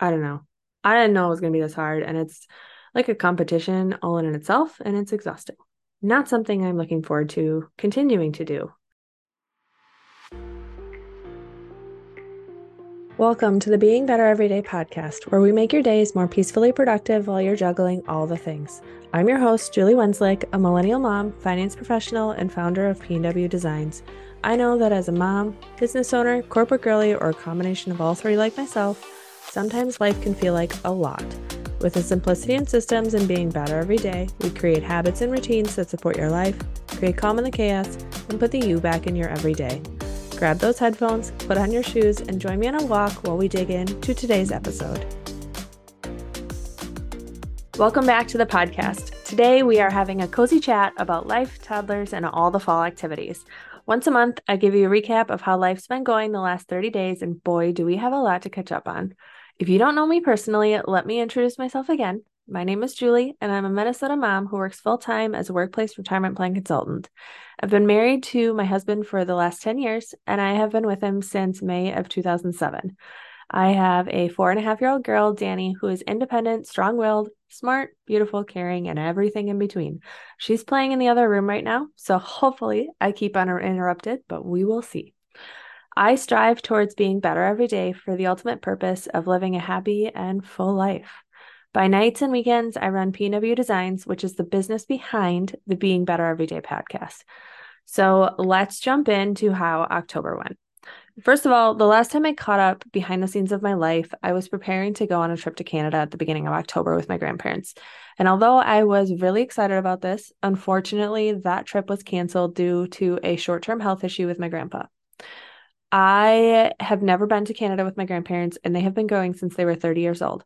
I don't know. I didn't know it was going to be this hard. And it's like a competition all in itself, and it's exhausting. Not something I'm looking forward to continuing to do. Welcome to the Being Better Everyday podcast, where we make your days more peacefully productive while you're juggling all the things. I'm your host, Julie Wenslick, a millennial mom, finance professional, and founder of P&W Designs. I know that as a mom, business owner, corporate girly, or a combination of all three like myself, sometimes life can feel like a lot. With the simplicity in systems and being better every day, we create habits and routines that support your life, create calm in the chaos, and put the you back in your everyday. Grab those headphones, put on your shoes, and join me on a walk while we dig into today's episode. Welcome back to the podcast. Today we are having a cozy chat about life, toddlers, and all the fall activities. Once a month, I give you a recap of how life's been going the last 30 days, and boy, do we have a lot to catch up on. If you don't know me personally, let me introduce myself again. My name is Julie, and I'm a Minnesota mom who works full time as a workplace retirement plan consultant. I've been married to my husband for the last 10 years, and I have been with him since May of 2007. I have a four and a half year old girl, Danny, who is independent, strong willed, smart, beautiful, caring, and everything in between. She's playing in the other room right now, so hopefully I keep uninterrupted, but we will see. I strive towards being better every day for the ultimate purpose of living a happy and full life. By nights and weekends, I run P&W Designs, which is the business behind the Being Better Everyday podcast. So let's jump into how October went. First of all, the last time I caught up behind the scenes of my life, I was preparing to go on a trip to Canada at the beginning of October with my grandparents. And although I was really excited about this, unfortunately, that trip was canceled due to a short term health issue with my grandpa. I have never been to Canada with my grandparents, and they have been going since they were 30 years old.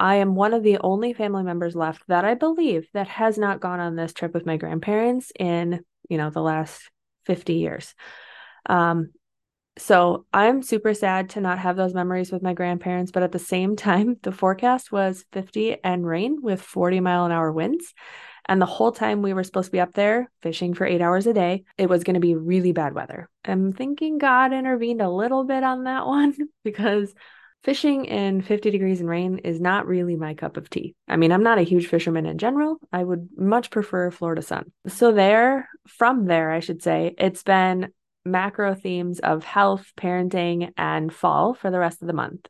I am one of the only family members left that I believe that has not gone on this trip with my grandparents in, you know, the last 50 years. Um, so I'm super sad to not have those memories with my grandparents, but at the same time, the forecast was 50 and rain with 40 mile an hour winds. And the whole time we were supposed to be up there fishing for eight hours a day, it was going to be really bad weather. I'm thinking God intervened a little bit on that one because fishing in 50 degrees and rain is not really my cup of tea. I mean, I'm not a huge fisherman in general. I would much prefer Florida sun. So, there, from there, I should say, it's been macro themes of health, parenting, and fall for the rest of the month.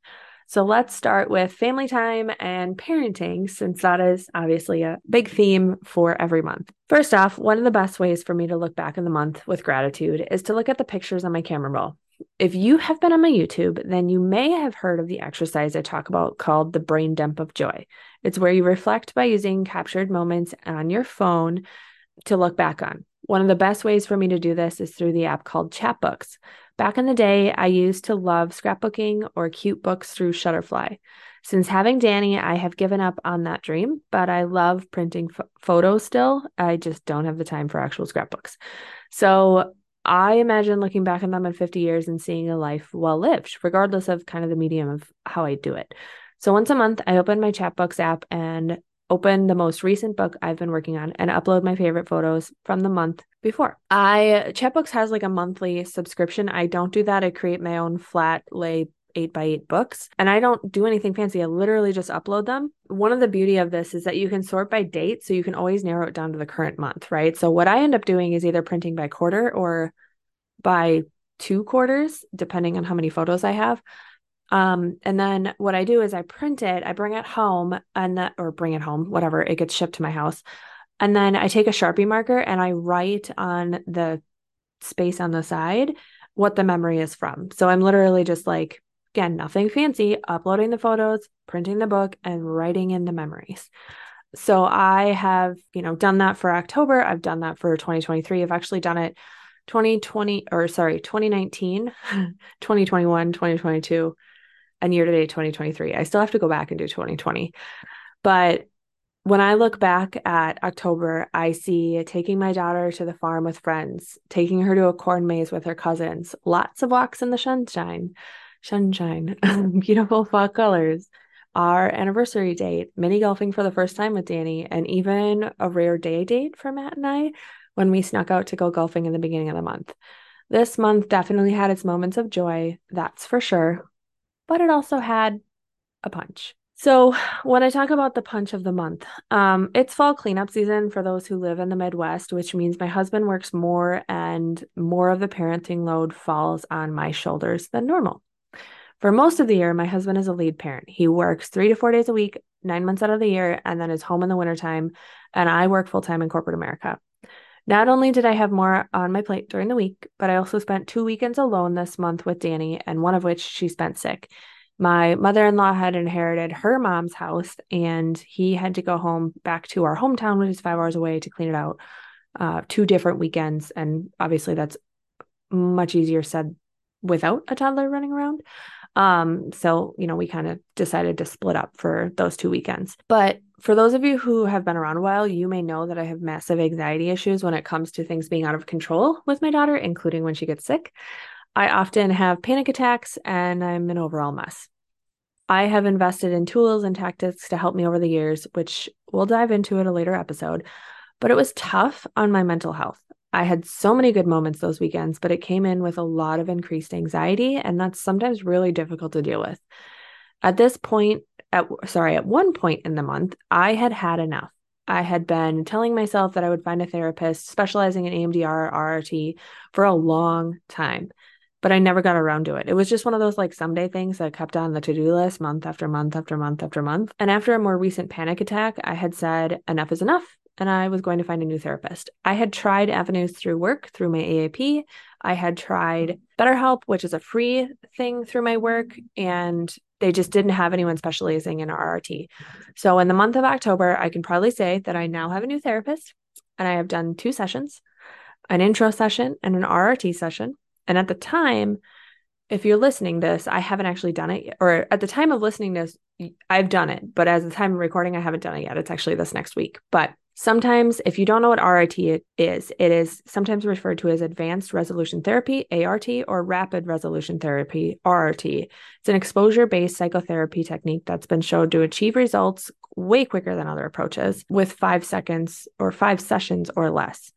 So, let's start with family time and parenting, since that is obviously a big theme for every month. First off, one of the best ways for me to look back in the month with gratitude is to look at the pictures on my camera roll. If you have been on my YouTube, then you may have heard of the exercise I talk about called the brain dump of joy. It's where you reflect by using captured moments on your phone to look back on. One of the best ways for me to do this is through the app called Chatbooks. Back in the day, I used to love scrapbooking or cute books through Shutterfly. Since having Danny, I have given up on that dream, but I love printing photos still. I just don't have the time for actual scrapbooks. So I imagine looking back on them in 50 years and seeing a life well lived, regardless of kind of the medium of how I do it. So once a month, I open my Chatbooks app and open the most recent book I've been working on and upload my favorite photos from the month before. I Chatbooks has like a monthly subscription. I don't do that. I create my own flat lay eight by eight books and I don't do anything fancy. I literally just upload them. One of the beauty of this is that you can sort by date. So you can always narrow it down to the current month, right? So what I end up doing is either printing by quarter or by two quarters, depending on how many photos I have. Um, and then what I do is I print it, I bring it home and that or bring it home, whatever, it gets shipped to my house. And then I take a Sharpie marker and I write on the space on the side what the memory is from. So I'm literally just like Again, nothing fancy, uploading the photos, printing the book, and writing in the memories. So I have, you know, done that for October. I've done that for 2023. I've actually done it 2020 or sorry, 2019, 2021, 2022, and year to date 2023. I still have to go back and do 2020. But when I look back at October, I see taking my daughter to the farm with friends, taking her to a corn maze with her cousins, lots of walks in the sunshine, sunshine, um, beautiful fall colors, our anniversary date, mini golfing for the first time with Danny, and even a rare day date for Matt and I when we snuck out to go golfing in the beginning of the month. This month definitely had its moments of joy, that's for sure, but it also had a punch. So, when I talk about the punch of the month, um, it's fall cleanup season for those who live in the Midwest, which means my husband works more and more of the parenting load falls on my shoulders than normal. For most of the year, my husband is a lead parent. He works three to four days a week, nine months out of the year, and then is home in the wintertime. And I work full time in corporate America. Not only did I have more on my plate during the week, but I also spent two weekends alone this month with Danny, and one of which she spent sick my mother in law had inherited her mom's house, and he had to go home back to our hometown, which is five hours away, to clean it out. Uh, two different weekends. And obviously, that's much easier said without a toddler running around. Um, so, you know, we kind of decided to split up for those two weekends. But for those of you who have been around a while, you may know that I have massive anxiety issues when it comes to things being out of control with my daughter, including when she gets sick. I often have panic attacks and I'm an overall mess. I have invested in tools and tactics to help me over the years, which we'll dive into at a later episode. But it was tough on my mental health. I had so many good moments those weekends, but it came in with a lot of increased anxiety, and that's sometimes really difficult to deal with. At this point, at sorry, at one point in the month, I had had enough. I had been telling myself that I would find a therapist specializing in EMDR or RRT for a long time but I never got around to it. It was just one of those like someday things that kept on the to do list month after month after month after month. And after a more recent panic attack, I had said, enough is enough. And I was going to find a new therapist. I had tried avenues through work, through my AAP. I had tried BetterHelp, which is a free thing through my work. And they just didn't have anyone specializing in RRT. So in the month of October, I can probably say that I now have a new therapist and I have done two sessions an intro session and an RRT session. And at the time, if you're listening to this, I haven't actually done it. Or at the time of listening to this, I've done it. But as the time of recording, I haven't done it yet. It's actually this next week. But sometimes, if you don't know what RIT is, it is sometimes referred to as Advanced Resolution Therapy, ART, or Rapid Resolution Therapy, RRT. It's an exposure based psychotherapy technique that's been shown to achieve results way quicker than other approaches with five seconds or five sessions or less.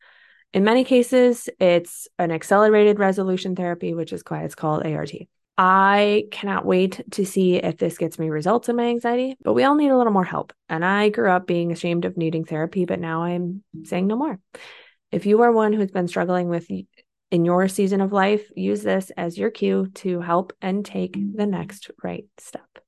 In many cases, it's an accelerated resolution therapy, which is why it's called ART. I cannot wait to see if this gets me results in my anxiety, but we all need a little more help. And I grew up being ashamed of needing therapy, but now I'm saying no more. If you are one who's been struggling with in your season of life, use this as your cue to help and take the next right step.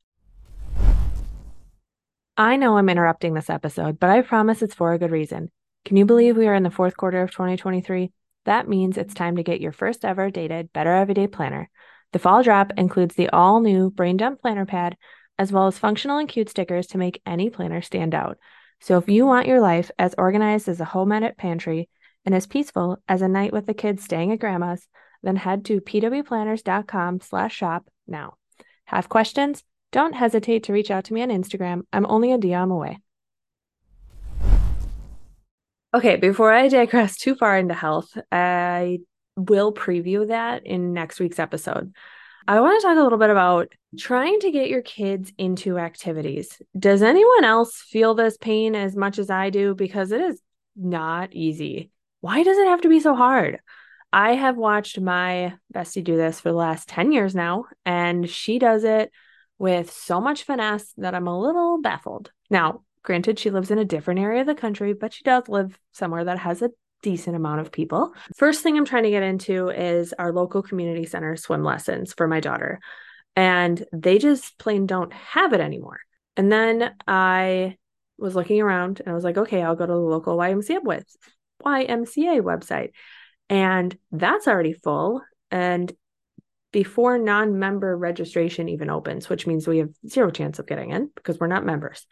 I know I'm interrupting this episode, but I promise it's for a good reason. Can you believe we are in the fourth quarter of 2023? That means it's time to get your first ever dated Better Everyday Planner. The fall drop includes the all new Brain Dump Planner Pad, as well as functional and cute stickers to make any planner stand out. So if you want your life as organized as a home edit pantry and as peaceful as a night with the kids staying at grandma's, then head to pwplanners.com slash shop now. Have questions? Don't hesitate to reach out to me on Instagram. I'm only a DM away. Okay, before I digress too far into health, I will preview that in next week's episode. I want to talk a little bit about trying to get your kids into activities. Does anyone else feel this pain as much as I do? Because it is not easy. Why does it have to be so hard? I have watched my bestie do this for the last 10 years now, and she does it with so much finesse that I'm a little baffled. Now, Granted, she lives in a different area of the country, but she does live somewhere that has a decent amount of people. First thing I'm trying to get into is our local community center swim lessons for my daughter. And they just plain don't have it anymore. And then I was looking around and I was like, okay, I'll go to the local YMCA, YMCA website. And that's already full. And before non member registration even opens, which means we have zero chance of getting in because we're not members.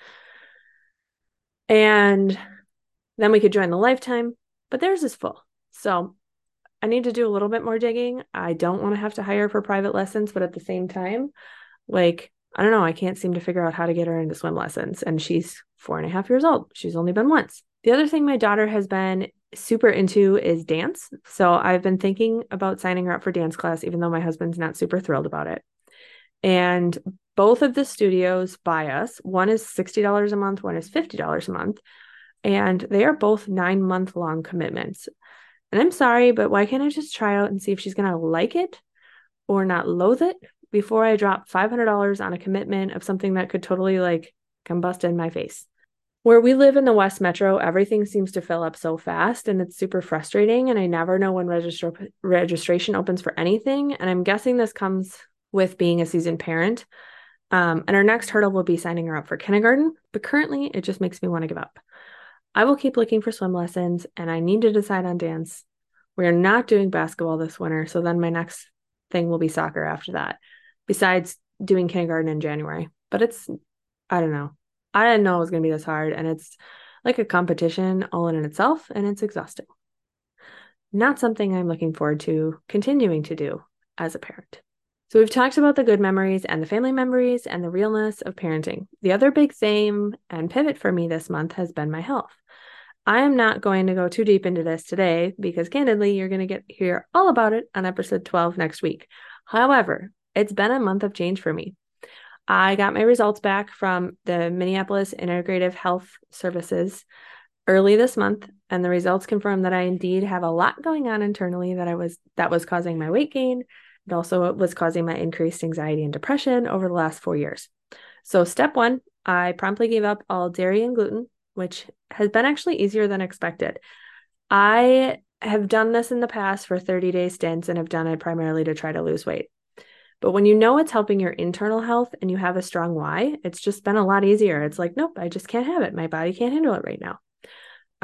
And then we could join the lifetime, but theirs is full. So I need to do a little bit more digging. I don't want to have to hire for private lessons, but at the same time, like, I don't know, I can't seem to figure out how to get her into swim lessons. And she's four and a half years old. She's only been once. The other thing my daughter has been super into is dance. So I've been thinking about signing her up for dance class, even though my husband's not super thrilled about it. And both of the studios by us. One is $60 a month, one is $50 a month. And they are both nine month long commitments. And I'm sorry, but why can't I just try out and see if she's going to like it or not loathe it? before I drop $500 on a commitment of something that could totally like combust in my face. Where we live in the West Metro, everything seems to fill up so fast and it's super frustrating. And I never know when registration opens for anything. And I'm guessing this comes with being a seasoned parent. Um, and our next hurdle will be signing her up for kindergarten. But currently, it just makes me want to give up. I will keep looking for swim lessons and I need to decide on dance. We are not doing basketball this winter. So then my next thing will be soccer after that, besides doing kindergarten in January. But it's, I don't know. I didn't know it was going to be this hard. And it's like a competition all in itself, and it's exhausting. Not something I'm looking forward to continuing to do as a parent. So, we've talked about the good memories and the family memories and the realness of parenting. The other big theme and pivot for me this month has been my health. I am not going to go too deep into this today because, candidly, you're going to get hear all about it on episode 12 next week. However, it's been a month of change for me. I got my results back from the Minneapolis Integrative Health Services early this month, and the results confirm that I indeed have a lot going on internally that I was that was causing my weight gain. It also was causing my increased anxiety and depression over the last four years. So, step one, I promptly gave up all dairy and gluten, which has been actually easier than expected. I have done this in the past for 30 day stints and have done it primarily to try to lose weight. But when you know it's helping your internal health and you have a strong why, it's just been a lot easier. It's like, nope, I just can't have it. My body can't handle it right now.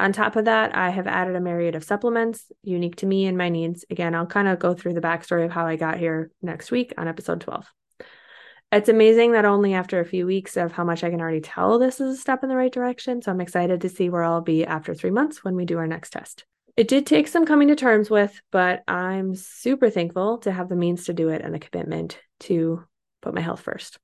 On top of that, I have added a myriad of supplements unique to me and my needs. Again, I'll kind of go through the backstory of how I got here next week on episode 12. It's amazing that only after a few weeks of how much I can already tell this is a step in the right direction. So I'm excited to see where I'll be after three months when we do our next test. It did take some coming to terms with, but I'm super thankful to have the means to do it and the commitment to put my health first.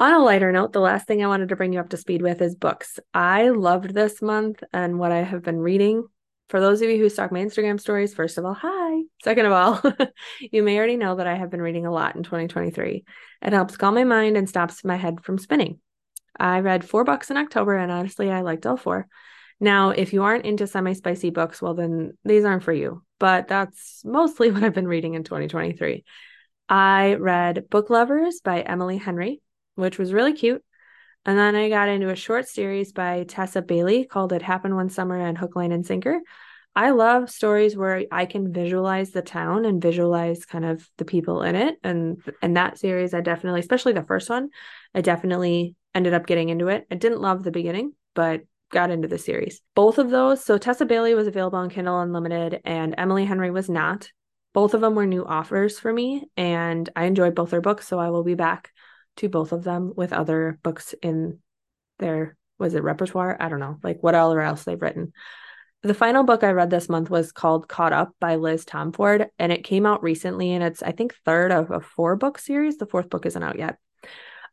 On a lighter note, the last thing I wanted to bring you up to speed with is books. I loved this month and what I have been reading. For those of you who stalk my Instagram stories, first of all, hi. Second of all, you may already know that I have been reading a lot in 2023. It helps calm my mind and stops my head from spinning. I read four books in October, and honestly, I liked all four. Now, if you aren't into semi spicy books, well, then these aren't for you. But that's mostly what I've been reading in 2023. I read Book Lovers by Emily Henry, which was really cute. And then I got into a short series by Tessa Bailey called It Happened One Summer and Hook, Line, and Sinker. I love stories where I can visualize the town and visualize kind of the people in it. And and that series, I definitely, especially the first one, I definitely ended up getting into it. I didn't love the beginning, but got into the series. Both of those, so Tessa Bailey was available on Kindle Unlimited and Emily Henry was not. Both of them were new offers for me and I enjoyed both their books, so I will be back to both of them with other books in their was it repertoire? I don't know, like what all or else they've written. The final book I read this month was called Caught Up by Liz Tomforde, and it came out recently, and it's I think third of a four book series. The fourth book isn't out yet.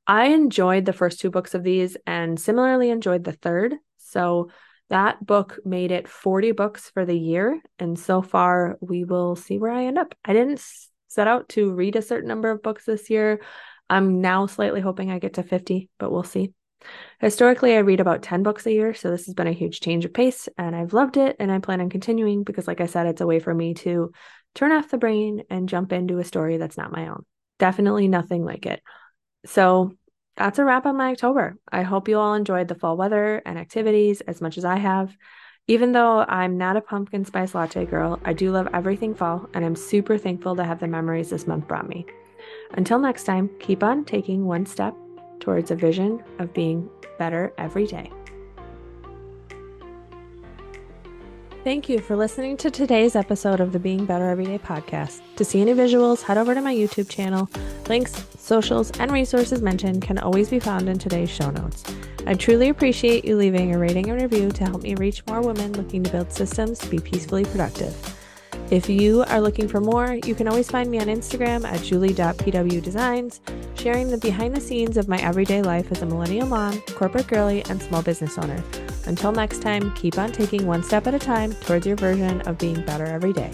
I enjoyed the first two books of these, and similarly enjoyed the third. So that book made it 40 books for the year. And so far, we will see where I end up. I didn't set out to read a certain number of books this year. I'm now slightly hoping I get to 50, but we'll see. Historically, I read about 10 books a year, so this has been a huge change of pace, and I've loved it, and I plan on continuing because, like I said, it's a way for me to turn off the brain and jump into a story that's not my own. Definitely nothing like it. So, that's a wrap on my October. I hope you all enjoyed the fall weather and activities as much as I have. Even though I'm not a pumpkin spice latte girl, I do love everything fall, and I'm super thankful to have the memories this month brought me. Until next time, keep on taking one step towards a vision of being better every day. Thank you for listening to today's episode of the Being Better Everyday podcast. To see any visuals, head over to my YouTube channel. Links, socials, and resources mentioned can always be found in today's show notes. I truly appreciate you leaving a rating and review to help me reach more women looking to build systems to be peacefully productive. If you are looking for more, you can always find me on Instagram at julie.pwdesigns, sharing the behind the scenes of my everyday life as a millennial mom, corporate girly, and small business owner. Until next time, keep on taking one step at a time towards your version of being better every day.